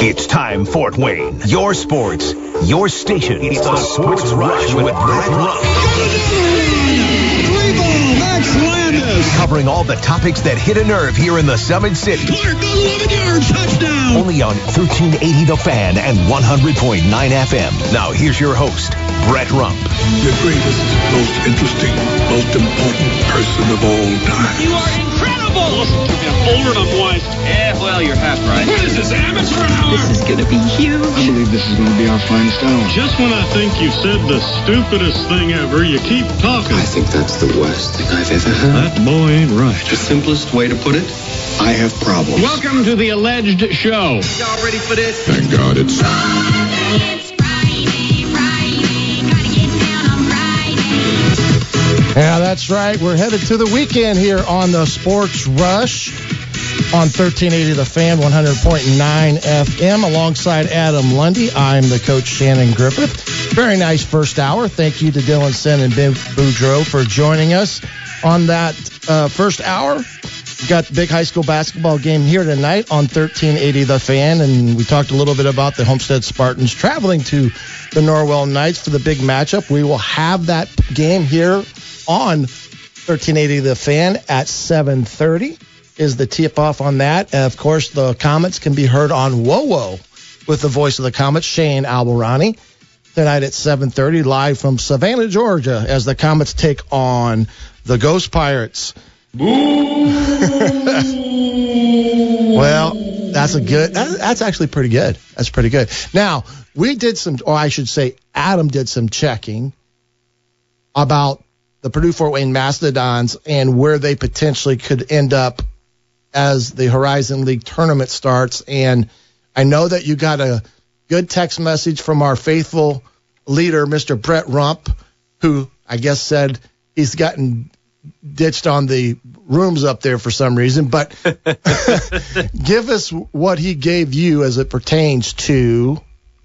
It's time, Fort Wayne. Your sports, your station. It's the Sports Rush with Brett Rump. Max Landis. Covering all the topics that hit a nerve here in the Summit City. Clark, 11 yards, touchdown. Only on 1380 The Fan and 100.9 FM. Now here's your host, Brett Rump. the greatest, most interesting, most important person of all time. You are incredible! Older and I'm wise. Yeah, well, you're half right. What is this, amateur hour? This is gonna be huge. I believe this is going to be our finest hour. Just when I think you've said the stupidest thing ever, you keep talking. I think that's the worst thing I've ever heard. That boy ain't right. The simplest way to put it, I have problems. Welcome to the alleged show. Y'all ready for this? Thank God it's Yeah, that's right. We're headed to the weekend here on the Sports Rush on 1380 The Fan, 100.9 FM, alongside Adam Lundy. I'm the coach Shannon Griffith. Very nice first hour. Thank you to Dylan Sen and Ben Boudreau for joining us on that uh, first hour. We've got the big high school basketball game here tonight on 1380 The Fan, and we talked a little bit about the Homestead Spartans traveling to the Norwell Knights for the big matchup. We will have that game here on 1380 The Fan at 7:30 is the tip off on that. And of course, the Komets can be heard on WoWo with the voice of the Komets, Shane Albahrani, tonight at 7:30 live from Savannah, Georgia, as the Komets take on the Ghost Pirates. well, that's a good. That's actually pretty good. That's pretty good. Now we did some, or I should say, Adam did some checking about the Purdue Fort Wayne Mastodons and where they potentially could end up as the Horizon League tournament starts. And I know that you got a good text message from our faithful leader, Mr. Brett Rump, who I guess said he's gotten ditched on the rooms up there for some reason. But give us what he gave you as it pertains to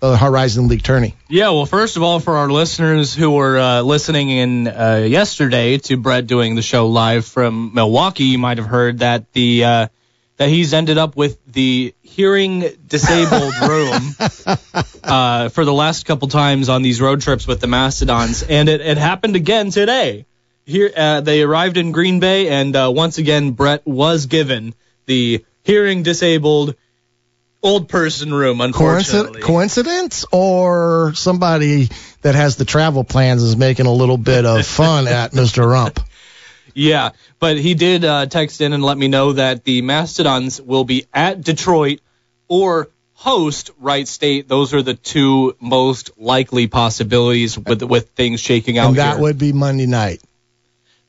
the Horizon League tourney. Yeah, well, first of all, for our listeners who were uh, listening in uh, yesterday to Brett doing the show live from Milwaukee, you might have heard that the uh, that he's ended up with the hearing disabled room uh, for the last couple times on these road trips with the Mastodons, and it, it happened again today. Here, uh, they arrived in Green Bay, and uh, once again, Brett was given the hearing disabled old person room. Unfortunately, Coincidence, coincidence or somebody that has the travel plans is making a little bit of fun at Mr. Rump. Yeah, but he did uh, text in and let me know that the Mastodons will be at Detroit or host Wright State. Those are the two most likely possibilities with with things shaking out And that here. would be Monday night.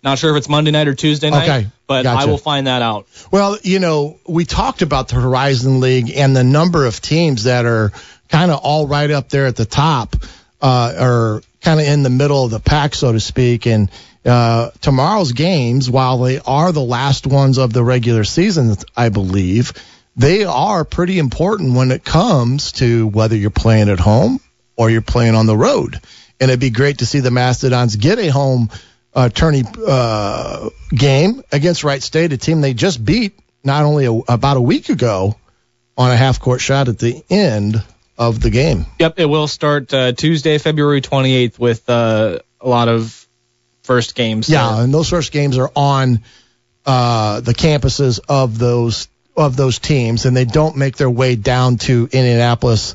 Not sure if it's Monday night or Tuesday night, Okay, but gotcha. I will find that out. Well, you know, we talked about the Horizon League and the number of teams that are kind of all right up there at the top, uh, or kind of in the middle of the pack, so to speak. And uh, tomorrow's games, while they are the last ones of the regular season, I believe, they are pretty important when it comes to whether you're playing at home or you're playing on the road. And it'd be great to see the Mastodons get a home uh, tourney uh, game against Wright State, a team they just beat not only a, about a week ago on a half court shot at the end of the game. Yep, it will start uh, Tuesday, February 28th, with uh, a lot of first games. Yeah, and those first games are on uh, the campuses of those of those teams, and they don't make their way down to Indianapolis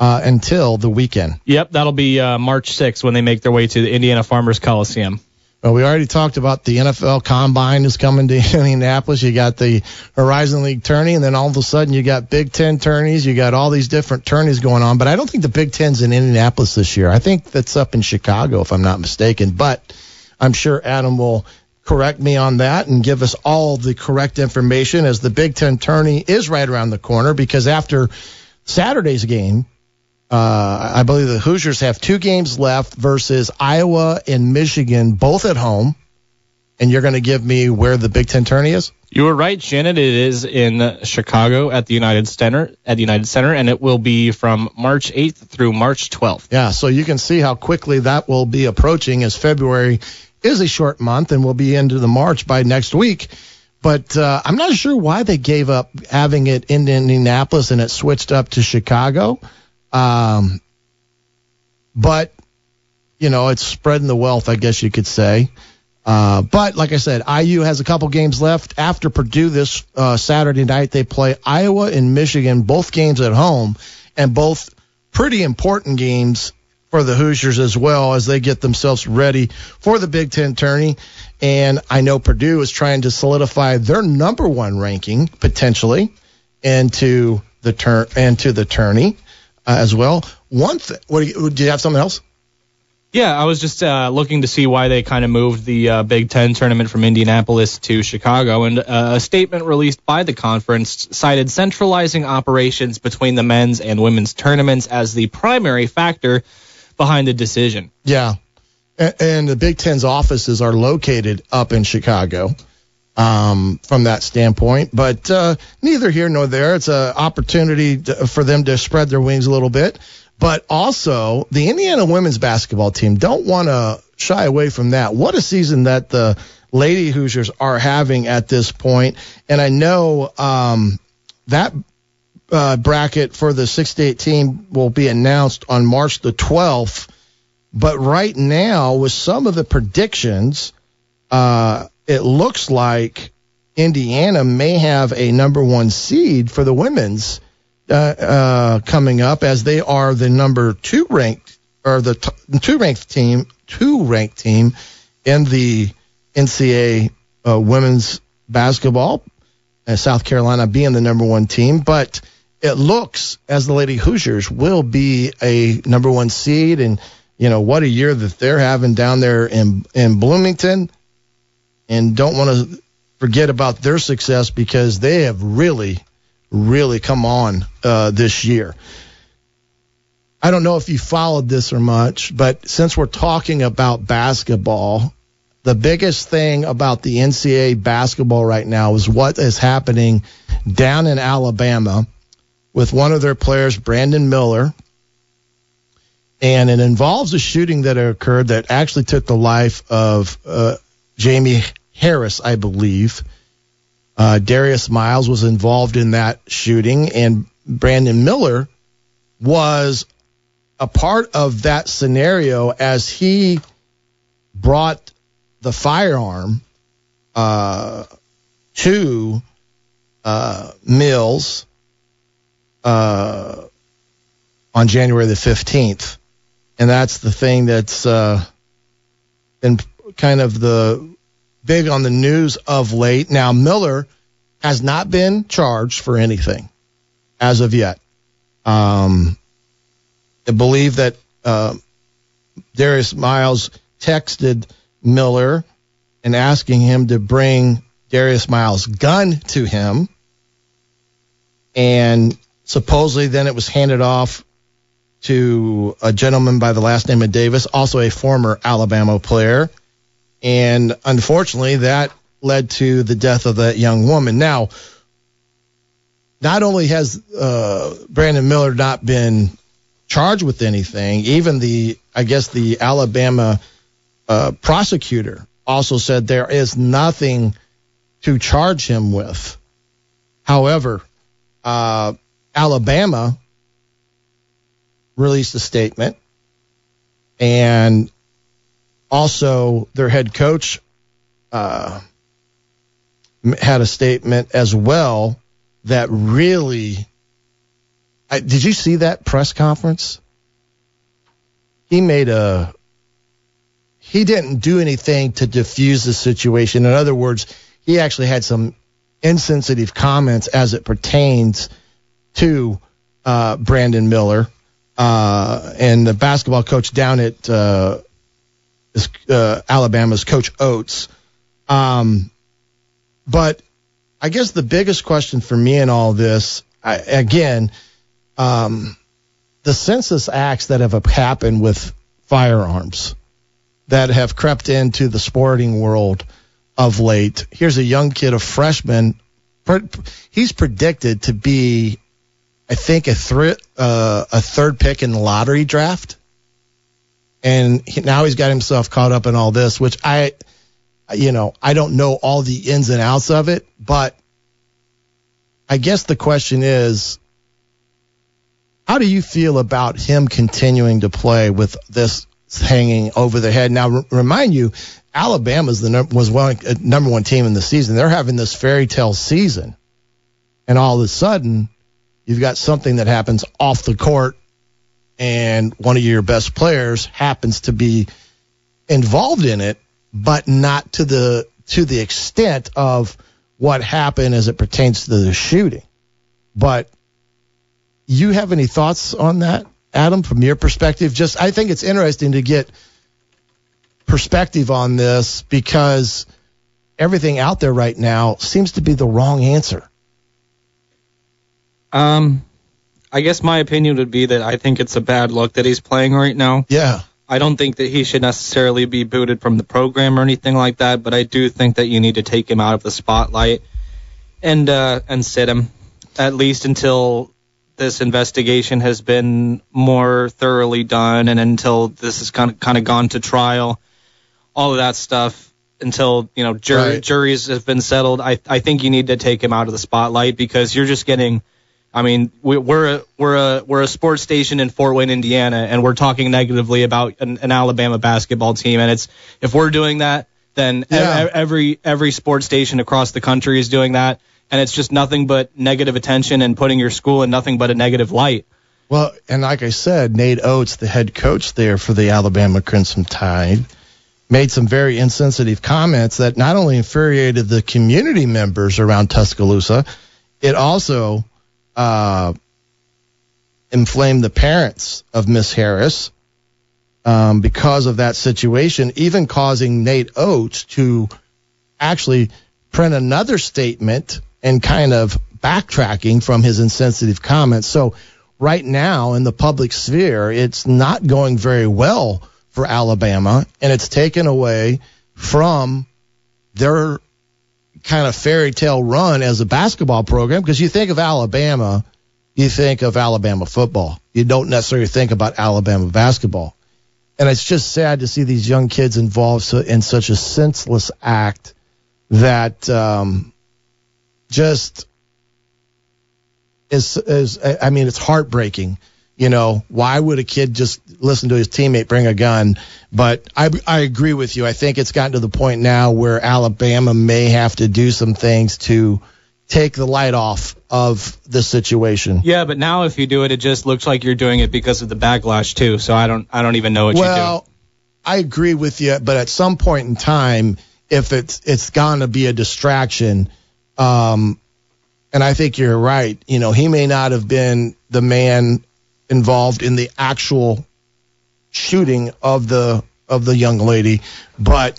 uh, until the weekend. Yep, that'll be uh, March 6th when they make their way to the Indiana Farmers Coliseum. Well, we already talked about the NFL Combine is coming to Indianapolis. You got the Horizon League tourney, and then all of a sudden you got Big Ten tourneys. You got all these different tourneys going on. But I don't think the Big Ten's in Indianapolis this year. I think that's up in Chicago, if I'm not mistaken. But I'm sure Adam will correct me on that and give us all the correct information as the Big Ten tourney is right around the corner because after Saturday's game, uh, I believe the Hoosiers have two games left versus Iowa and Michigan, both at home. And you're going to give me where the Big Ten tourney is? You were right, Shannon. It is in Chicago at the United Center, at the United Center, and it will be from March 8th through March 12th. Yeah, so you can see how quickly that will be approaching as February is a short month and we'll be into the March by next week but uh, I'm not sure why they gave up having it in Indianapolis and it switched up to Chicago. Um, but you know, it's spreading the wealth, I guess you could say. Uh, but like I said, IU has a couple games left after Purdue this uh, Saturday night. They play Iowa and Michigan, both games at home, and both pretty important games for the Hoosiers as well as they get themselves ready for the Big Ten tourney. And I know Purdue is trying to solidify their number one ranking potentially into the turn into the tourney uh, as well. One thing, what do you, do you have something else? Yeah, I was just uh, looking to see why they kind of moved the uh, Big Ten tournament from Indianapolis to Chicago, and uh, a statement released by the conference cited centralizing operations between the men's and women's tournaments as the primary factor behind the decision. Yeah. A- And the Big Ten's offices are located up in Chicago um, from that standpoint. But uh, neither here nor there. It's an opportunity to, for them to spread their wings a little bit. But also, the Indiana women's basketball team don't want to shy away from that. What a season that the Lady Hoosiers are having at this point. And I know um, that uh, bracket for the 6 8 team will be announced on March the 12th. But right now, with some of the predictions, uh, it looks like Indiana may have a number one seed for the women's uh, uh, coming up, as they are the number two ranked or the t- two ranked team, two ranked team in the NCAA uh, women's basketball. Uh, South Carolina being the number one team, but it looks as the Lady Hoosiers will be a number one seed, and you know what a year that they're having down there in in Bloomington, and don't want to forget about their success because they have really, really come on uh, this year. I don't know if you followed this or much, but since we're talking about basketball, the biggest thing about the NCAA basketball right now is what is happening down in Alabama with one of their players, Brandon Miller. And it involves a shooting that occurred that actually took the life of uh, Jamie Harris, I believe. Uh, Darius Miles was involved in that shooting, and Brandon Miller was a part of that scenario as he brought the firearm uh, to uh, Miles uh, on January the 15th. And that's the thing that's uh, been kind of the big on the news of late. Now, Miller has not been charged for anything as of yet. Um, I believe that uh, Darius Miles texted Miller and asking him to bring Darius Miles' gun to him. And supposedly then it was handed off to a gentleman by the last name of Davis, also a former Alabama player. And unfortunately, that led to the death of that young woman. Now, not only has uh, Brandon Miller not been charged with anything, even the, I guess, the Alabama uh, prosecutor also said there is nothing to charge him with. However, uh, Alabama released a statement, and also their head coach uh, had a statement as well that really. I, did you see that press conference? He made a. He didn't do anything to diffuse the situation. In other words, he actually had some insensitive comments as it pertains to uh, Brandon Miller uh, and the basketball coach down at uh, is, uh, Alabama's Coach Oats. Um, but I guess the biggest question for me in all this, I, again, um, the census acts that have happened with firearms that have crept into the sporting world of late. Here's a young kid, a freshman. He's predicted to be, I think, a, uh, a third pick in the lottery draft. And he, now he's got himself caught up in all this, which I, you know, I don't know all the ins and outs of it, but I guess the question is, how do you feel about him continuing to play with this hanging over their head? Now, r- remind you, Alabama's the num- was one uh, number one team in the season. They're having this fairy tale season, and all of a sudden, you've got something that happens off the court, and one of your best players happens to be involved in it, but not to the to the extent of what happened as it pertains to the shooting. But you have any thoughts on that, Adam, from your perspective? Just I think it's interesting to get perspective on this because everything out there right now seems to be the wrong answer. Um, I guess my opinion would be that I think it's a bad look that he's playing right now. Yeah. I don't think that he should necessarily be booted from the program or anything like that, but I do think that you need to take him out of the spotlight and uh, and sit him at least until this investigation has been more thoroughly done and until this has kind of, kind of gone to trial, all of that stuff until you know jury, Right. juries have been settled. I I think you need to take him out of the spotlight because you're just getting. I mean, we, we're a we're a we're a sports station in Fort Wayne, Indiana, and we're talking negatively about an, an Alabama basketball team. And it's if we're doing that, then Yeah. e- every every sports station across the country is doing that, and it's just nothing but negative attention and putting your school in nothing but a negative light. Well, and like I said, Nate Oats, the head coach there for the Alabama Crimson Tide, made some very insensitive comments that not only infuriated the community members around Tuscaloosa, it also uh, inflamed the parents of Miss Harris um, because of that situation, even causing Nate Oats to actually print another statement and kind of backtracking from his insensitive comments. So right now in the public sphere, it's not going very well for Alabama, and it's taken away from their kind of fairy tale run as a basketball program. Because you think of Alabama, you think of Alabama football. You don't necessarily think about Alabama basketball. And it's just sad to see these young kids involved in such a senseless act that um, just is is I mean it's heartbreaking. You know, why would a kid just listen to his teammate bring a gun? But I I agree with you. I think it's gotten to the point now where Alabama may have to do some things to take the light off of the situation. Yeah, but now if you do it, it just looks like you're doing it because of the backlash too. So I don't I don't even know what you do. Well, I agree with you, but at some point in time, if it's it's going to be a distraction, um, and I think you're right. You know, he may not have been the man involved in the actual shooting of the of the young lady, but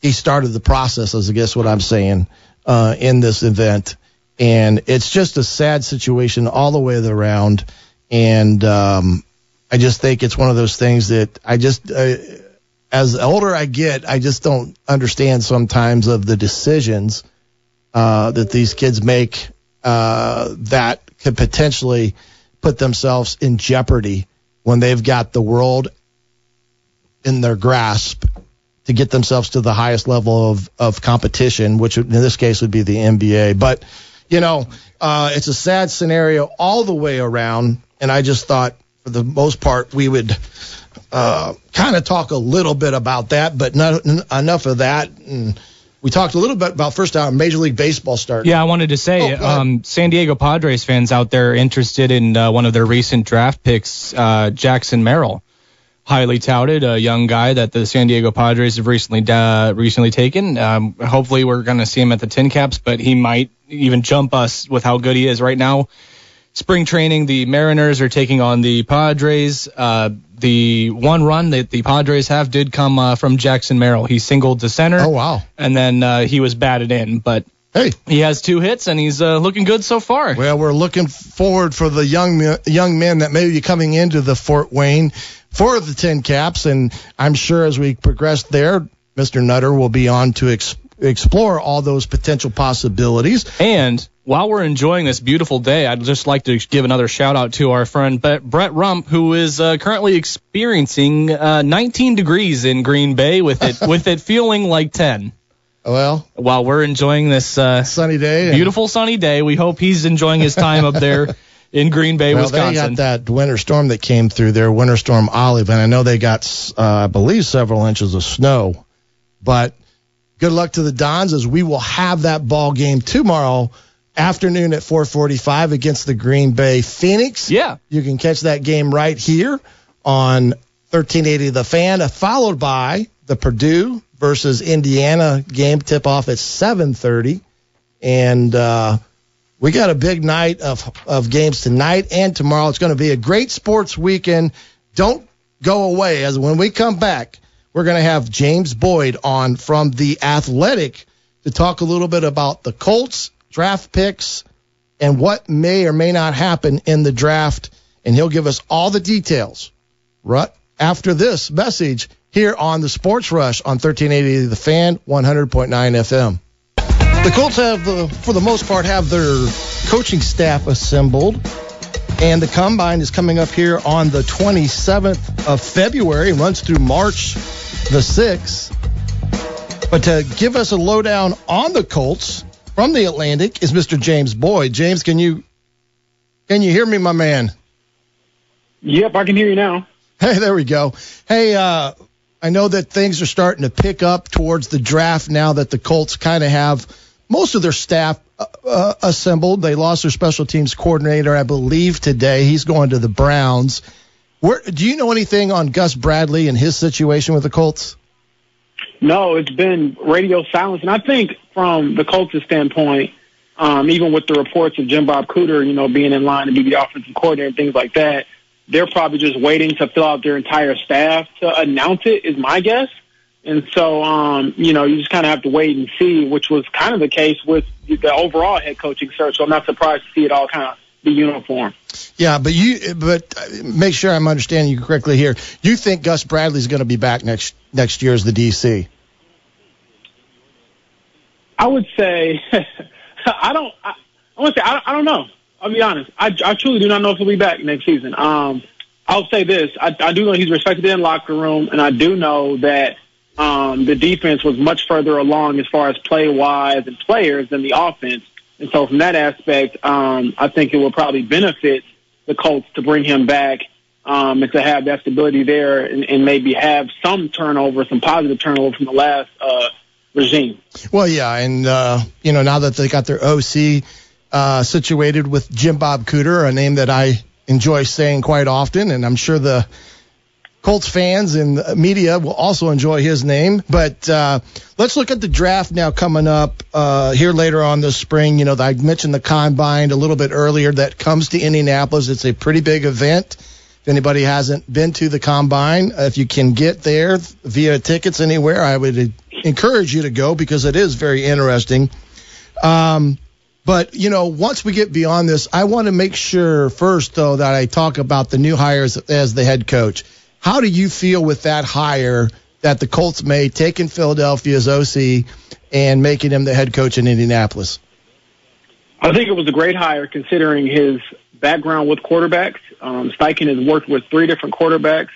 he started the process. As I guess what I'm saying uh, in this event, and it's just a sad situation all the way around. And um, I just think it's one of those things that I just, uh, as older I get, I just don't understand sometimes of the decisions uh, that these kids make uh, that could potentially put themselves in jeopardy when they've got the world in their grasp to get themselves to the highest level of, of competition, which in this case would be the NBA. But, you know, uh, it's a sad scenario all the way around. And I just thought, for the most part, we would uh, kind of talk a little bit about that, but not n- enough of that. And we talked a little bit about first hour Major League Baseball start. Yeah, I wanted to say, Oh, um, San Diego Padres fans out there interested in uh, one of their recent draft picks, uh, Jackson Merrill, highly touted, a young guy that the San Diego Padres have recently uh, recently taken. Um, hopefully, we're going to see him at the Tin Caps, but he might even jump us with how good he is right now. Spring training, the Mariners are taking on the Padres. Uh, the one run that the Padres have did come uh, from Jackson Merrill. He singled to center Oh, wow. and then uh, he was batted in. But Hey. he has two hits and he's uh, looking good so far. Well, we're looking forward for the young young men that may be coming into the Fort Wayne for the Tin Caps, and I'm sure as we progress there, Mr. Nutter will be on to ex- explore all those potential possibilities. And while we're enjoying this beautiful day, I'd just like to give another shout out to our friend Brett Rump, who is uh, currently experiencing uh, 19 degrees in Green Bay with it with it feeling like 10. Well, while we're enjoying this uh, sunny day. beautiful sunny day. We hope he's enjoying his time up there in Green Bay, Well, Wisconsin. they got that winter storm that came through there, Winter Storm Olive, and I know they got, uh, I believe, several inches of snow. But good luck to the Dons as we will have that ball game tomorrow afternoon at 4:45 against the Green Bay Phoenix. Yeah. You can catch that game right here on 1380 The Fan, uh, followed by the Purdue versus Indiana game tip off at 7:30, and uh, we got a big night of of games tonight and tomorrow. It's going to be a great sports weekend. Don't go away as when we come back, we're going to have James Boyd on from the Athletic to talk a little bit about the Colts draft picks and what may or may not happen in the draft and he'll give us all the details right after this message here on the Sports Rush on 1380 The Fan 100.9 FM. The Colts have, uh, for the most part, have their coaching staff assembled, and the combine is coming up here on the 27th of February runs through March the 6th. But to give us a lowdown on the Colts from the Athletic is Mr. James Boyd. James, can you can you hear me, my man? Yep, I can hear you now. Hey, there we go. Hey, uh, I know that things are starting to pick up towards the draft now that the Colts kind of have most of their staff uh, uh, assembled. They lost their special teams coordinator, I believe, today. He's going to the Browns. Where, do you know anything on Gus Bradley and his situation with the Colts? No, it's been radio silence, and I think from the Colts' standpoint, um, even with the reports of Jim Bob Cooter, you know, being in line to be the offensive coordinator and things like that, they're probably just waiting to fill out their entire staff to announce it. Is my guess. And so, um, you know, you just kind of have to wait and see, which was kind of the case with the overall head coaching search. So I'm not surprised to see it all kind of be uniform. Yeah, but you, but uh, make sure I'm understanding you correctly here. You think Gus Bradley's going to be back next next year as the DC? I would say, I don't, I, I want to say, I, I don't know. I'll be honest. I, I truly do not know if he'll be back next season. Um, I'll say this. I, I do know he's respected in the locker room, and I do know that um, the defense was much further along as far as play wise and players than the offense. And so from that aspect, um, I think it will probably benefit the Colts to bring him back um, and to have that stability there and, and maybe have some turnover, some positive turnover from the last uh, regime. Well, yeah, and uh, you know now that they got their OC uh, situated with Jim Bob Cooter, a name that I enjoy saying quite often, and I'm sure the Colts fans and media will also enjoy his name. But uh, let's look at the draft now coming up uh, here later on this spring. You know, I mentioned the combine a little bit earlier that comes to Indianapolis. It's a pretty big event. If anybody hasn't been to the combine, if you can get there via tickets anywhere, I would encourage you to go because it is very interesting. Um, but you know, once we get beyond this, I want to make sure first, though, that I talk about the new hires as the head coach. How do you feel with that hire that the Colts made, taking Philadelphia's OC and making him the head coach in Indianapolis? I think it was a great hire considering his background with quarterbacks. Um, Steichen has worked with three different quarterbacks,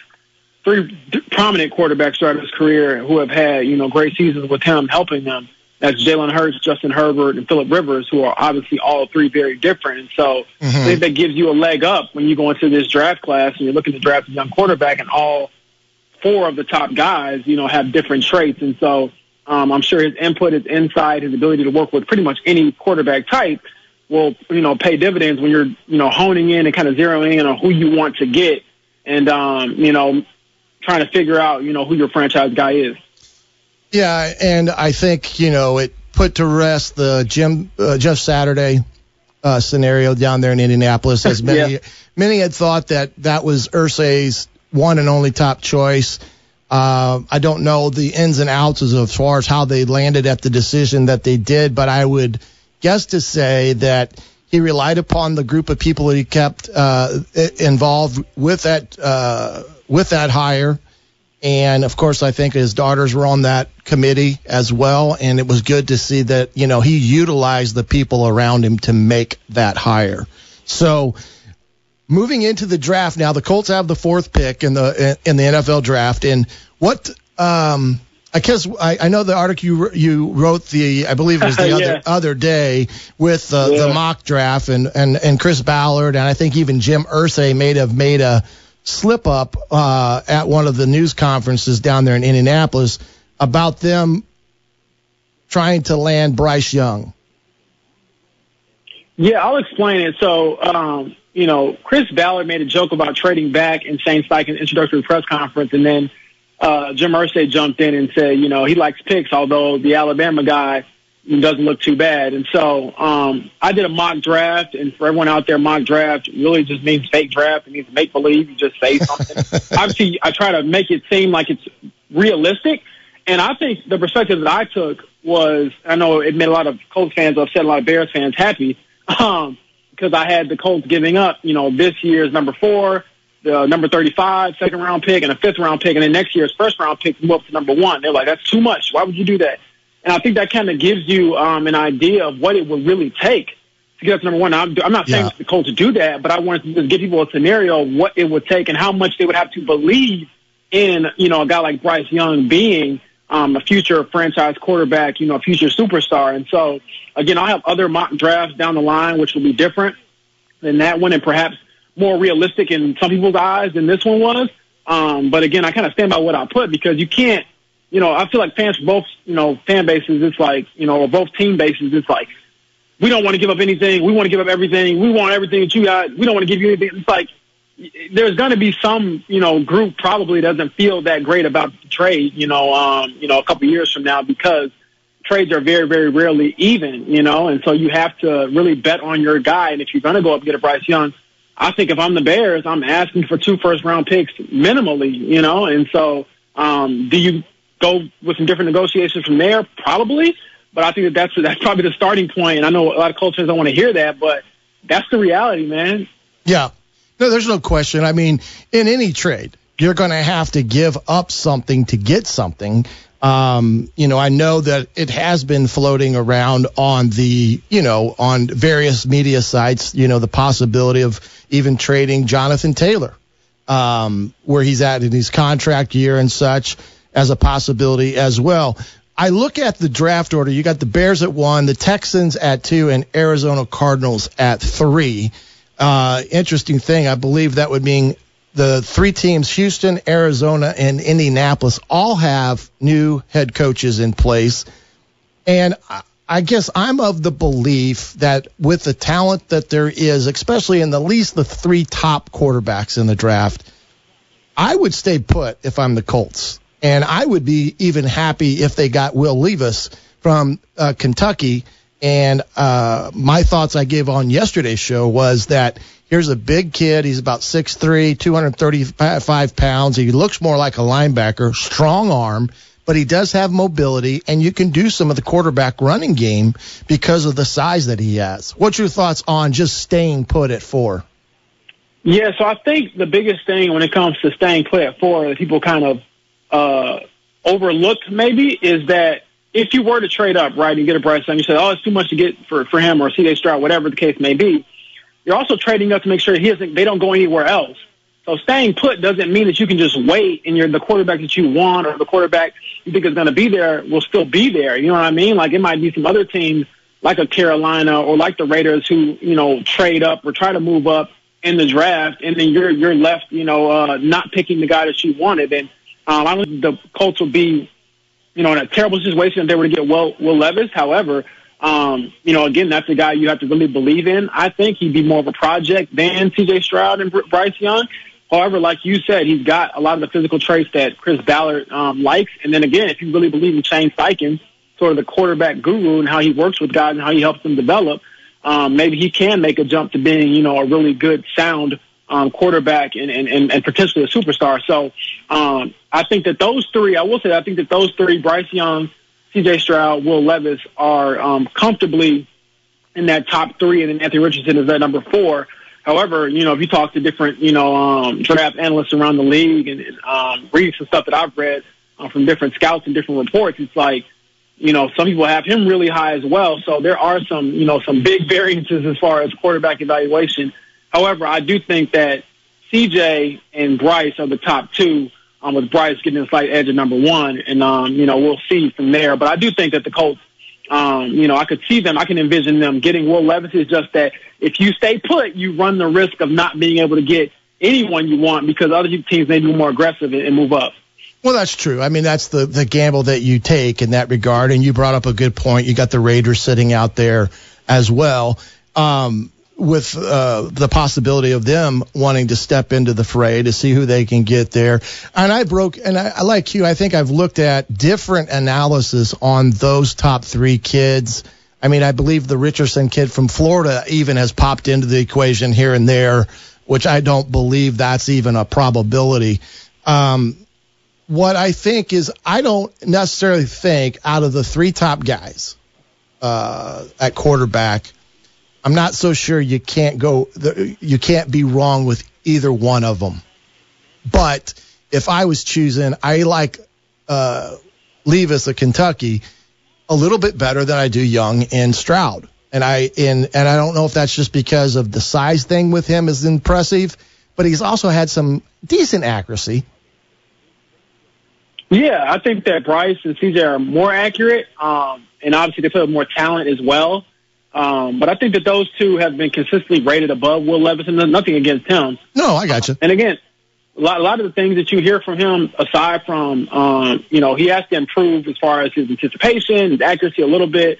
three prominent quarterbacks throughout his career who have had, you know, great seasons with him helping them. That's Jalen Hurts, Justin Herbert, and Philip Rivers, who are obviously all three very different. And so I think that gives you a leg up when you go into this draft class and you're looking to draft a young quarterback, and all four of the top guys, you know, have different traits. And so um, I'm sure his input, his insight, his ability to work with pretty much any quarterback type will, you know, pay dividends when you're, you know, honing in and kind of zeroing in on who you want to get and, um, you know, trying to figure out, you know, who your franchise guy is. Yeah, and I think you know it put to rest the Jim uh, Jeff Saturday uh, scenario down there in Indianapolis, as many Yeah. many had thought that that was Irsay's one and only top choice. Uh, I don't know the ins and outs as far as how they landed at the decision that they did, but I would guess to say that he relied upon the group of people that he kept uh, involved with that uh, with that hire. And of course, I think his daughters were on that committee as well. And it was good to see that, you know, he utilized the people around him to make that hire. So moving into the draft now, the Colts have the fourth pick in the in the NFL draft. And what um, guess I, I know the article you you wrote the I believe it was the Yeah. other other day with uh, Yeah. the mock draft and, and and Chris Ballard and I think even Jim Irsay may have made a slip up uh, at one of the news conferences down there in Indianapolis about them trying to land Bryce Young. Yeah, I'll explain it. So, um, you know, Chris Ballard made a joke about trading back in Shane Steichen's introductory press conference, and then uh, Jim Irsay jumped in and said, you know, he likes picks, although the Alabama guy doesn't look too bad. And so um, I did a mock draft, and for everyone out there, mock draft really just means fake draft. It means make believe. You just say something. Obviously, I try to make it seem like it's realistic. And I think the perspective that I took was, I know it made a lot of Colts fans upset, a lot of Bears fans happy, um, because I had the Colts giving up, you know, this year's number four, the number 35, second round pick, and a fifth round pick, and then next year's first round pick move up to number one. They're like, that's too much. Why would you do that? And I think that kind of gives you um, an idea of what it would really take to get up to number one. I'm, I'm not saying Yeah. the Colts to do that, but I wanted to just give people a scenario of what it would take and how much they would have to believe in, you know, a guy like Bryce Young being um, a future franchise quarterback, you know, a future superstar. And so, again, I'll have other mock drafts down the line, which will be different than that one and perhaps more realistic in some people's eyes than this one was. Um, but again, I kind of stand by what I put because you can't, you know, I feel like fans for both, you know, fan bases, it's like, you know, or both team bases, it's like, we don't want to give up anything. We want to give up everything. We want everything that you got. We don't want to give you anything. It's like, there's going to be some, you know, group probably doesn't feel that great about the trade, you know, um, you know, a couple years from now because trades are very, very rarely even, you know, and so you have to really bet on your guy. And if you're going to go up and get a Bryce Young, I think if I'm the Bears, I'm asking for two first round picks minimally, you know, and so um, do you go with some different negotiations from there? Probably, but I think that that's that's probably the starting point. And I know a lot of coaches don't want to hear that, but that's the reality, man. Yeah. No, there's no question. I mean, in any trade, you're going to have to give up something to get something. Um, you know, I know that it has been floating around on the, you know, on various media sites, you know, the possibility of even trading Jonathan Taylor, um, where he's at in his contract year and such as a possibility as well. I look at the draft order. You got the Bears at one, the Texans at two, and Arizona Cardinals at three. Uh, interesting thing, I believe that would mean the three teams, Houston, Arizona, and Indianapolis, all have new head coaches in place. And I- guess I'm of the belief that with the talent that there is, especially in the least the three top quarterbacks in the draft, I would stay put if I'm the Colts. And I would be even happy if they got Will Levis from uh, Kentucky. And uh, my thoughts I gave on yesterday's show was that here's a big kid. He's about 6'3, 235 pounds. He looks more like a linebacker, strong arm, but he does have mobility, and you can do some of the quarterback running game because of the size that he has. What's your thoughts on just staying put at four? Yeah, so I think the biggest thing when it comes to staying put at four that people kind of uh, overlooked maybe is that if you were to trade up, right, and get a Bryce Young, you say, oh, it's too much to get for, for him or C.J. Stroud, whatever the case may be. You're also trading up to make sure he doesn't, they don't go anywhere else. So staying put doesn't mean that you can just wait and you're the quarterback that you want or the quarterback you think is going to be there will still be there. You know what I mean? Like it might be some other teams like a Carolina or like the Raiders who, you know, trade up or try to move up in the draft and then you're, you're left, you know, uh, not picking the guy that you wanted. And, um, I don't think the Colts will be, you know, in a terrible situation if they were to get Will, Will Levis. However, um, you know, again, that's a guy you have to really believe in. I think he'd be more of a project than C.J. Stroud and Bryce Young. However, like you said, he's got a lot of the physical traits that Chris Ballard um, likes. And then again, if you really believe in Shane Steichen, sort of the quarterback guru and how he works with guys and how he helps them develop, um, maybe he can make a jump to being, you know, a really good, sound um, quarterback and, and, and, and potentially a superstar. So um, I think that those three, I will say, I think that those three, Bryce Young, C.J. Stroud, Will Levis, are um, comfortably in that top three, and then Anthony Richardson is at number four. However, you know, if you talk to different, you know, um, draft analysts around the league and, and um, read some stuff that I've read uh, from different scouts and different reports, it's like, you know, some people have him really high as well. So there are some, you know, some big variances as far as quarterback evaluation. However, I do think that CJ and Bryce are the top two um, with Bryce getting a slight edge at number one, and um, you know we'll see from there. But I do think that the Colts, um, you know, I could see them, I can envision them getting Will Levis. Is just that if you stay put, you run the risk of not being able to get anyone you want because other teams may be more aggressive and, and move up. Well, that's true. I mean, that's the, the gamble that you take in that regard. And you brought up a good point. You got the Raiders sitting out there as well, um, with uh, the possibility of them wanting to step into the fray to see who they can get there. And I broke, and I, like you, I think I've looked at different analysis on those top three kids. I mean, I believe the Richardson kid from Florida even has popped into the equation here and there, which I don't believe that's even a probability. Um, what I think is I don't necessarily think out of the three top guys uh, at quarterback, I'm not so sure you can't go you can't be wrong with either one of them. But if I was choosing, I like uh, Levis of Kentucky a little bit better than I do Young and Stroud. And I and and I don't know if that's just because of the size thing with him is impressive, but he's also had some decent accuracy. Yeah, I think that Bryce and CJ are more accurate, um, and obviously they with more talent as well. Um, but I think that those two have been consistently rated above Will Levis, and nothing against him. No, I got you. And again, a lot, a lot of the things that you hear from him, aside from, um, you know, he has to improve as far as his anticipation, his accuracy a little bit.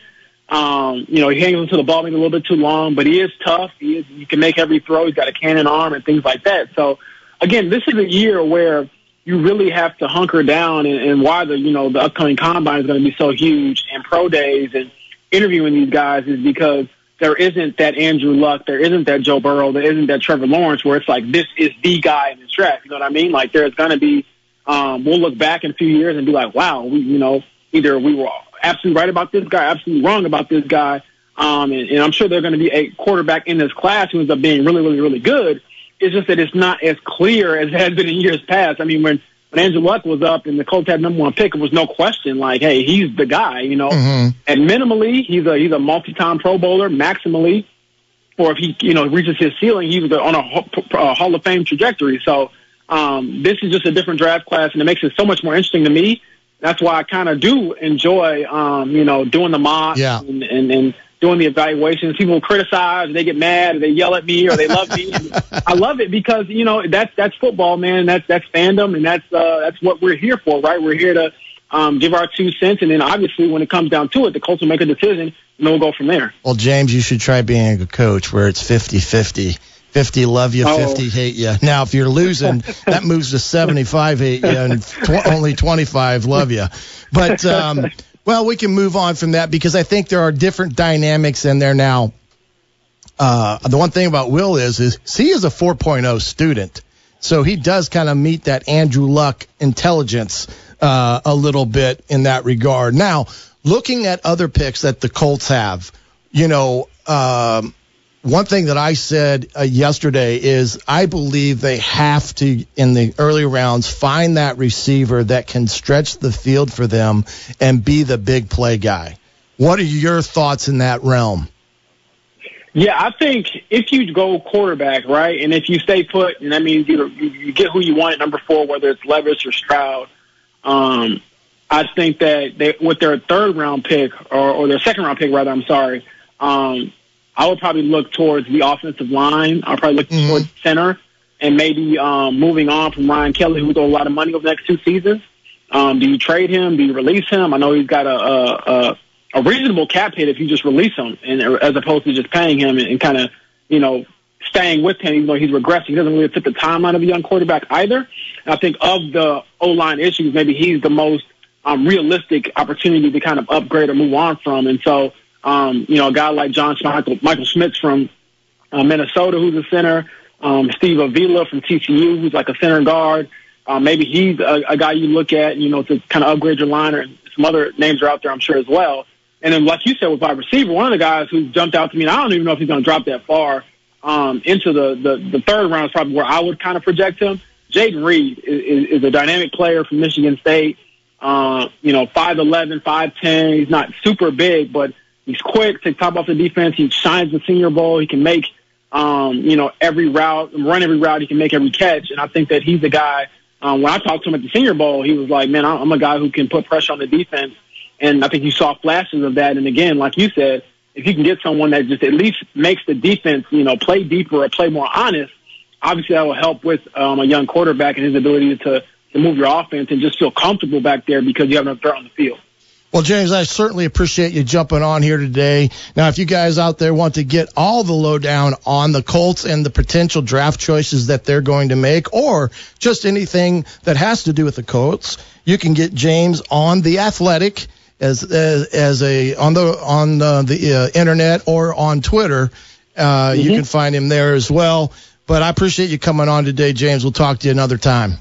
Um, you know, he hangs onto the ball maybe a little bit too long, but he is tough. He is, he can make every throw. He's got a cannon arm and things like that. So, again, this is a year where you really have to hunker down and, and why the, you know, the upcoming combine is going to be so huge and pro days and interviewing these guys is because there isn't that Andrew Luck, there isn't that Joe Burrow, there isn't that Trevor Lawrence where it's like this is the guy in this draft. You know what I mean? Like there's going to be, um, we'll look back in a few years and be like, wow, we, you know, either we were absolutely right about this guy, absolutely wrong about this guy. Um, and, and I'm sure there's going to be a quarterback in this class who ends up being really, really, really good. It's just that it's not as clear as it has been in years past. I mean, when when Andrew Luck was up and the Colts had number one pick, there was no question like, hey, he's the guy, you know. Mm-hmm. And minimally, he's a he's a multi-time Pro Bowler. Maximally, or if he you know reaches his ceiling, he's on a ho- uh, Hall of Fame trajectory. So um, this is just a different draft class, and it makes it so much more interesting to me. That's why I kind of do enjoy, um, you know, doing the mock Yeah. and, and, and doing the evaluations. People criticize, they get mad, or they yell at me, or they love me. I love it because you know that's that's football, man. That's that's fandom, and that's uh, that's what we're here for, right? We're here to um, give our two cents, and then obviously when it comes down to it, the Colts will make a decision, and we'll go from there. Well, James, you should try being a coach where it's 50-50. 50 love you, Oh. 50 hate you. Now, if you're losing, that moves to 75 hate you and tw- only 25 love you. But, um, well, we can move on from that because I think there are different dynamics in there now. Uh, the one thing about Will is, is he is a 4.0 student. So he does kind of meet that Andrew Luck intelligence uh, a little bit in that regard. Now, looking at other picks that the Colts have, you know, um, one thing that I said uh, yesterday is I believe they have to, in the early rounds, find that receiver that can stretch the field for them and be the big play guy. What are your thoughts in that realm? Yeah, I think if you go quarterback, right, and if you stay put, and that means you, you get who you want at number four, whether it's Levis or Stroud. Um, I think that they, with their third round pick or, or their second round pick, rather, I'm sorry. Um, I would probably look towards the offensive line. I'll probably look Mhm. towards center and maybe um, moving on from Ryan Kelly, who throw a lot of money over the next two seasons. Um, do you trade him? Do you release him? I know he's got a, a, a, a reasonable cap hit if you just release him, and as opposed to just paying him and, and kind of, you know, staying with him, even though he's regressing. He doesn't really fit the timeline of a young quarterback either. And I think of the O line issues, maybe he's the most um, realistic opportunity to kind of upgrade or move on from. And so, um, you know, a guy like John Michael, Michael Schmitz from uh, Minnesota, who's a center, um, Steve Avila from TCU, who's like a center guard. Uh, maybe he's a, a guy you look at, you know, to kind of upgrade your line. Or some other names are out there, I'm sure, as well. And then, like you said, with wide receiver, one of the guys who jumped out to me, and I don't even know if he's going to drop that far um, into the, the the third round is probably where I would kind of project him. Jayden Reed is, is, is a dynamic player from Michigan State. Uh, you know, 5'11", 5'10". He's not super big, but he's quick, takes top off the defense. He shines the senior bowl. He can make, um, you know, every route, run every route. He can make every catch. And I think that he's the guy Um, when I talked to him at the Senior Bowl, he was like, "Man, I'm I'm a guy who can put pressure on the defense," and I think you saw flashes of that. And again, like you said, if you can get someone that just at least makes the defense, you know, play deeper or play more honest, obviously that will help with um, a young quarterback and his ability to to move your offense and just feel comfortable back there because you have no threat on the field. Well, James, I certainly appreciate you jumping on here today. Now, if you guys out there want to get all the lowdown on the Colts and the potential draft choices that they're going to make, or just anything that has to do with the Colts, you can get James on the Athletic as as, as a on the on the, the uh, internet or on Twitter. Uh, You can find him there as well. But I appreciate you coming on today, James. We'll talk to you another time.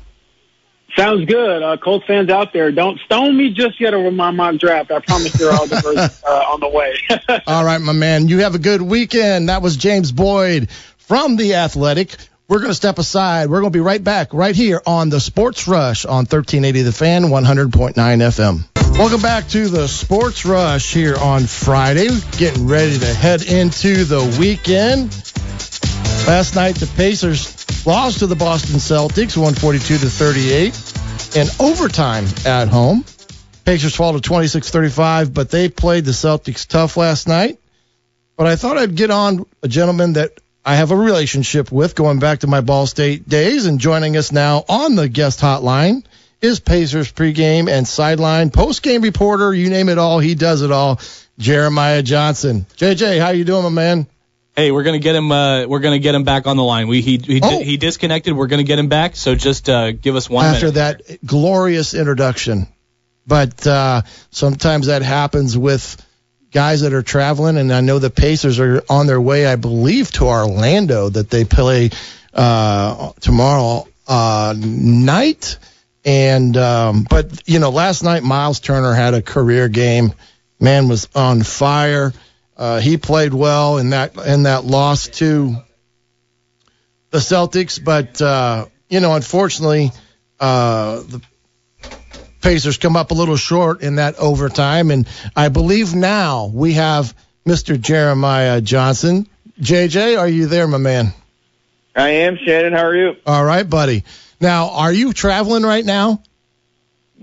Sounds good. Uh, Colts fans out there, don't stone me just yet over my mock draft. I promise you're all diverse, uh, on the way. All right, my man. You have a good weekend. That was James Boyd from The Athletic. We're going to step aside. We're going to be right back right here on the Sports Rush on 1380 The Fan, 100.9 FM. Welcome back to the Sports Rush here on Friday. Getting ready to head into the weekend. Last night, the Pacers lost to the Boston Celtics, 142 to 38, in overtime at home. Pacers fall to 26-35, but they played the Celtics tough last night. But I thought I'd get on a gentleman that I have a relationship with going back to my Ball State days and joining us now on the guest hotline is Pacers pregame and sideline postgame reporter. You name it all, he does it all. Jeremiah Johnson. JJ, how you doing, my man? Hey, we're gonna get him. Uh, we're gonna get him back on the line. We he he, Oh. he disconnected. We're gonna get him back. So just uh, give us one after that glorious introduction. But uh, sometimes that happens with guys that are traveling, and I know the Pacers are on their way, I believe, to Orlando that they play uh, tomorrow uh, night. And um, but you know, last night Miles Turner had a career game. Man was on fire. Uh, he played well in that in that loss to the Celtics, but uh, you know, unfortunately, uh, the Pacers come up a little short in that overtime, and I believe now we have Mr. Jeremiah Johnson. JJ, are you there, my man? I am Shannon. How are you? All right, buddy. Now, are you traveling right now?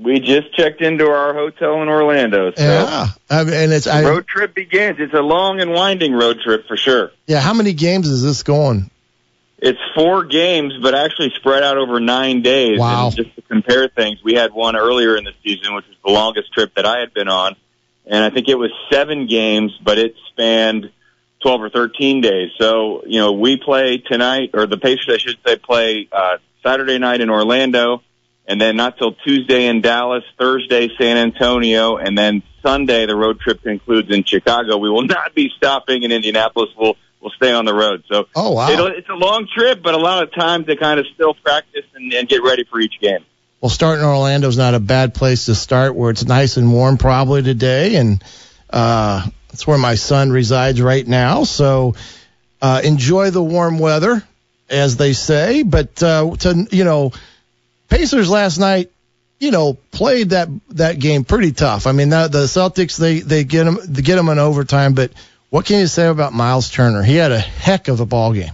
We just checked into our hotel in Orlando, so Yeah, I mean, and it's I, road trip begins. It's a long and winding road trip for sure. yeah. How many games is this going? It's four games, but actually spread out over nine days. Wow. And just to compare things, we had one earlier in the season, which was the longest trip that I had been on, and I think it was seven games, but it spanned twelve or thirteen days. So you know, we play tonight, or the Pacers, I should say, play uh, Saturday night in Orlando, and then not till Tuesday in Dallas, Thursday San Antonio, and then Sunday the road trip concludes in Chicago. We will not be stopping in Indianapolis. We'll we'll stay on the road. So Oh wow. It'll, it's a long trip, but a lot of time to kind of still practice and, and get ready for each game. Well, starting in Orlando is not a bad place to start, where it's nice and warm probably today, and uh, that's where my son resides right now. So uh, enjoy the warm weather, as they say. But uh, to you know, Pacers last night, you know, played that that game pretty tough. I mean, the, the Celtics they they get them they get them in overtime, but what can you say about Miles Turner? He had a heck of a ball game.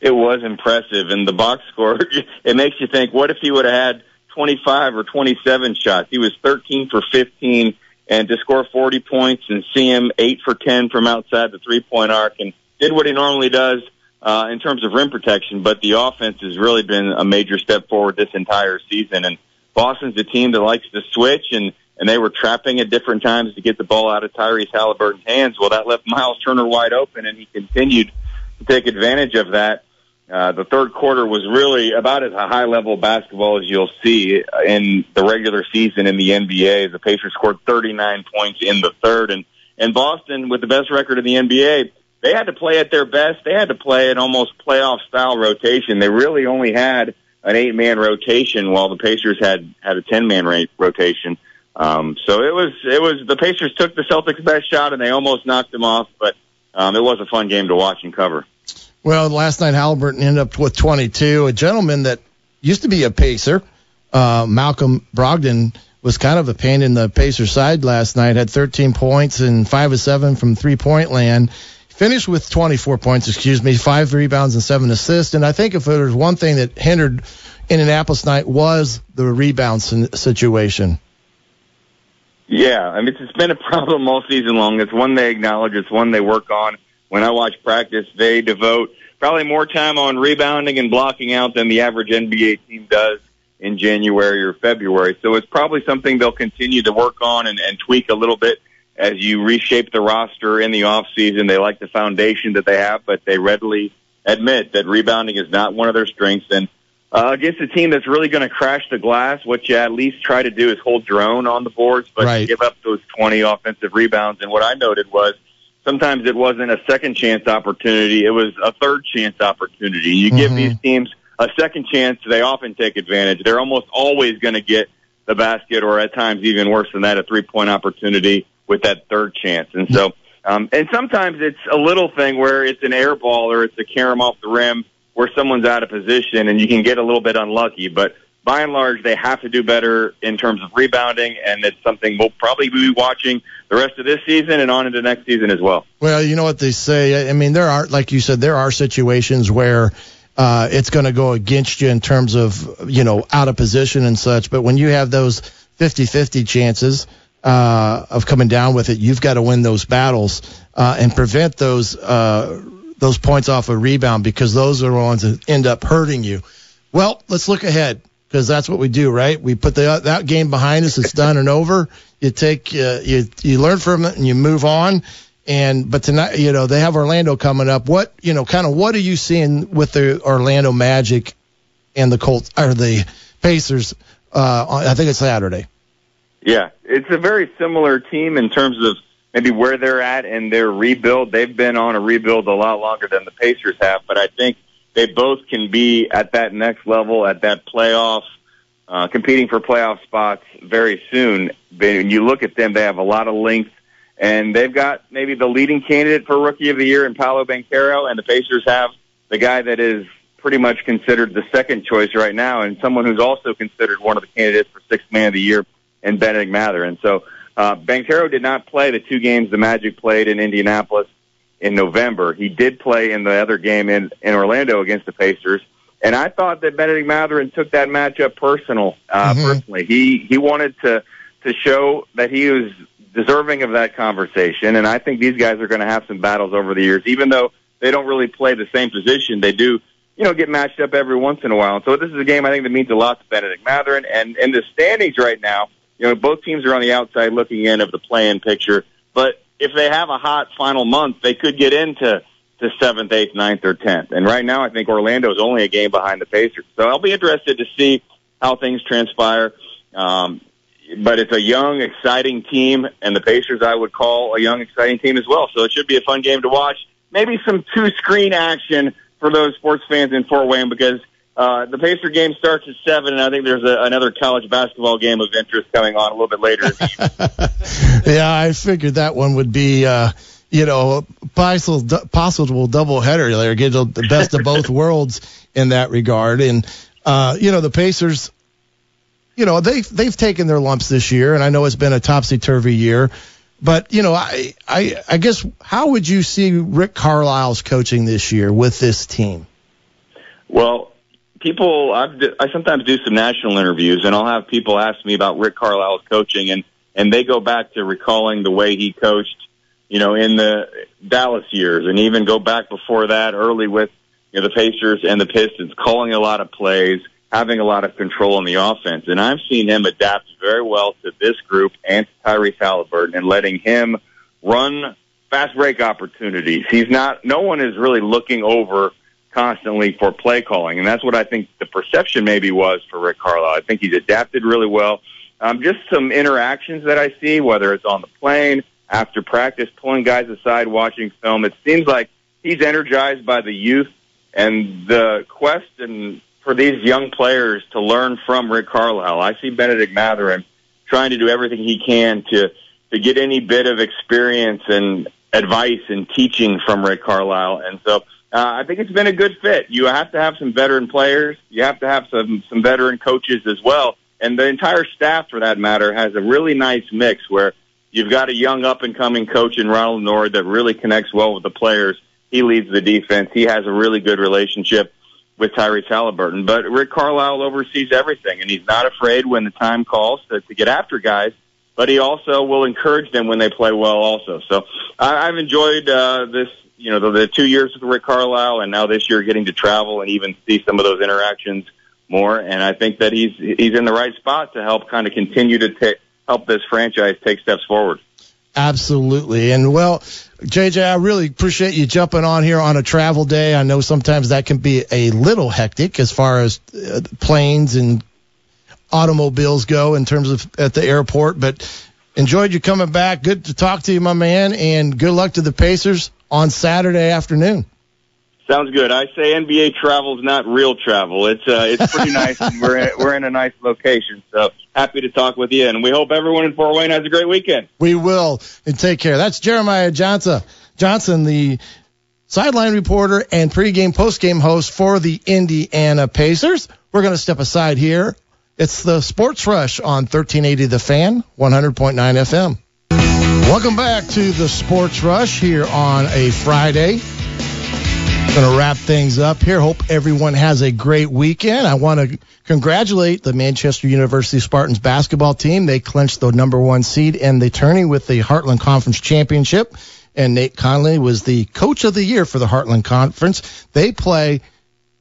It was impressive, and the box score it makes you think: what if he would have had 25 or 27 shots? He was 13 for 15, and to score 40 points and see him eight for 10 from outside the three-point arc, and did what he normally does uh, in terms of rim protection. But the offense has really been a major step forward this entire season, and Boston's a team that likes to switch and. And they were trapping at different times to get the ball out of Tyrese Halliburton's hands. Well, that left Miles Turner wide open, and he continued to take advantage of that. Uh, the third quarter was really about as high level basketball as you'll see in the regular season in the NBA. The Pacers scored 39 points in the third, and and Boston, with the best record in the NBA, they had to play at their best. They had to play an almost playoff style rotation. They really only had an eight man rotation, while the Pacers had had a 10 man rotation. Um, so it was it was the Pacers took the Celtics' best shot and they almost knocked them off, but um, it was a fun game to watch and cover. Well, last night Halliburton ended up with 22. A gentleman that used to be a Pacer, uh, Malcolm Brogdon, was kind of a pain in the Pacer side last night. Had 13 points and five of seven from three point land. Finished with 24 points, excuse me, five rebounds and seven assists. And I think if there was one thing that hindered Indianapolis night was the rebound situation. Yeah, I mean it's been a problem all season long. It's one they acknowledge. It's one they work on. When I watch practice, they devote probably more time on rebounding and blocking out than the average NBA team does in January or February. So it's probably something they'll continue to work on and, and tweak a little bit as you reshape the roster in the off season. They like the foundation that they have, but they readily admit that rebounding is not one of their strengths. And uh, against a team that's really going to crash the glass, what you at least try to do is hold your own on the boards, but Right. give up those 20 offensive rebounds. And what I noted was sometimes it wasn't a second chance opportunity, it was a third chance opportunity. You give Mhm. these teams a second chance, they often take advantage. They're almost always going to get the basket or at times even worse than that, a three point opportunity with that third chance. And so, um, and sometimes it's a little thing where it's an air ball or it's a carom off the rim where someone's out of position and you can get a little bit unlucky. But by and large, they have to do better in terms of rebounding, and it's something we'll probably be watching the rest of this season and on into next season as well. Well, you know what they say. I mean, there are, like you said, there are situations where uh, it's going to go against you in terms of, you know, out of position and such. But when you have those 50-50 chances uh, of coming down with it, you've got to win those battles uh, and prevent those uh, those points off a rebound because those are the ones that end up hurting you. Well, let's look ahead because that's what we do, right? We put the, that game behind us; it's done and over. You take, uh, you you learn from it and you move on. And but tonight, you know, they have Orlando coming up. What you know, kind of what are you seeing with the Orlando Magic and the Colts or the Pacers? Uh, I think it's Saturday. Yeah, it's a very similar team in terms of maybe where they're at and their rebuild. They've been on a rebuild a lot longer than the Pacers have, but I think they both can be at that next level, at that playoff, uh, competing for playoff spots very soon. When you look at them, they have a lot of length, and they've got maybe the leading candidate for Rookie of the Year in Paolo Banchero, and the Pacers have the guy that is pretty much considered the second choice right now, and someone who's also considered one of the candidates for Sixth Man of the Year and Benedict Mather. And so uh, Banchero did not play the two games the Magic played in Indianapolis in November. He did play in the other game in, in Orlando against the Pacers. And I thought that Bennedict Mathurin took that matchup personal, uh, Mhm. personally. He, he wanted to, to show that he was deserving of that conversation. And I think these guys are going to have some battles over the years, even though they don't really play the same position. They do, you know, get matched up every once in a while. And so this is a game I think that means a lot to Bennedict Mathurin. And in the standings right now, you know, both teams are on the outside looking in of the play-in picture. But if they have a hot final month, they could get into to seventh, eighth, ninth, or tenth. And right now, I think Orlando is only a game behind the Pacers. So I'll be interested to see how things transpire. Um, but it's a young, exciting team, and the Pacers I would call a young, exciting team as well. So it should be a fun game to watch. Maybe some two-screen action for those sports fans in Fort Wayne because uh, the Pacer game starts at seven, and I think there's a, another college basketball game of interest coming on a little bit later. yeah, I figured that one would be, uh, you know, possible possible double header there, get the best of both worlds in that regard. And uh, you know, the Pacers, you know, they they've taken their lumps this year, and I know it's been a topsy turvy year. But you know, I, I I guess how would you see Rick Carlisle's coaching this year with this team? Well, people, I've, I sometimes do some national interviews, and I'll have people ask me about Rick Carlisle's coaching, and and they go back to recalling the way he coached, you know, in the Dallas years, and even go back before that, early with you know the Pacers and the Pistons, calling a lot of plays, having a lot of control on the offense, and I've seen him adapt very well to this group and to Tyrese Halliburton, and letting him run fast break opportunities. He's not. No one is really looking over constantly for play calling, and that's what I think the perception maybe was for Rick Carlisle. I think he's adapted really well. Um, just some interactions that I see, whether it's on the plane, after practice, pulling guys aside, watching film. It seems like he's energized by the youth and the quest and for these young players to learn from Rick Carlisle. I see Bennedict Mathurin trying to do everything he can to to get any bit of experience and advice and teaching from Rick Carlisle, and so. Uh, I think it's been a good fit. You have to have some veteran players. You have to have some some veteran coaches as well, and the entire staff, for that matter, has a really nice mix where you've got a young up and coming coach in Ronald Nored that really connects well with the players. He leads the defense. He has a really good relationship with Tyrese Halliburton. But Rick Carlisle oversees everything, and he's not afraid when the time calls to, to get after guys. But he also will encourage them when they play well, also. So I've enjoyed uh, this, you know, the, the two years with Rick Carlisle, and now this year getting to travel and even see some of those interactions more. And I think that he's he's in the right spot to help kind of continue to ta- help this franchise take steps forward. Absolutely. And well, JJ, I really appreciate you jumping on here on a travel day. I know sometimes that can be a little hectic as far as uh, planes and automobiles go in terms of at the airport, but enjoyed you coming back. Good to talk to you, my man, and good luck to the Pacers on Saturday afternoon. Sounds good. I say NBA travel is not real travel. It's uh, it's pretty nice, and we're in, we're in a nice location. So happy to talk with you, and we hope everyone in Fort Wayne has a great weekend. We will. And take care. That's Jeremiah Johnson, Johnson, the sideline reporter and pregame, postgame host for the Indiana Pacers. We're going to step aside here. It's the Sports Rush on 1380 The Fan, 100.9 FM. Welcome back to the Sports Rush here on a Friday. Going to wrap things up here. Hope everyone has a great weekend. I want to congratulate the Manchester University Spartans basketball team. They clinched the number one seed in the tourney with the Heartland Conference Championship. And Nate Conley was the coach of the year for the Heartland Conference. They play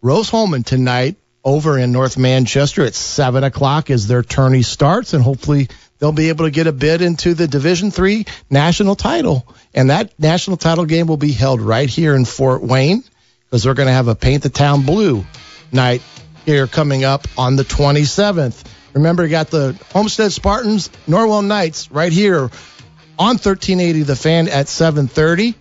Rose-Hulman tonight over in North Manchester at 7 o'clock as their tourney starts. And hopefully they'll be able to get a bid into the Division Three national title. And that national title game will be held right here in Fort Wayne because they're going to have a Paint the Town Blue night here coming up on the 27th. Remember, you got the Homestead Spartans, Norwell Knights right here on 1380 The Fan at 7:30.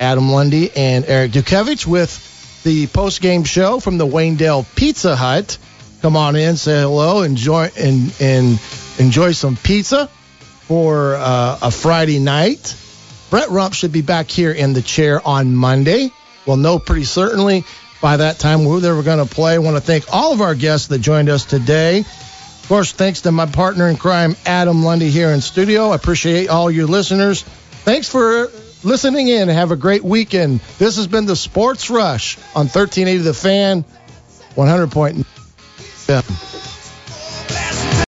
Adam Lundy and Eric Dukevich with the post-game show from the Waynedale Pizza Hut. Come on in, say hello, enjoy and and enjoy some pizza for uh, a Friday night. Brett Rump should be back here in the chair on Monday. We'll know pretty certainly by that time who they were going to play. I want to thank all of our guests that joined us today. Of course, thanks to my partner in crime, Adam Lundy, here in studio. I appreciate all your listeners. Thanks for listening in. Have a great weekend. This has been the Sports Rush on 1380 The Fan, 100.7.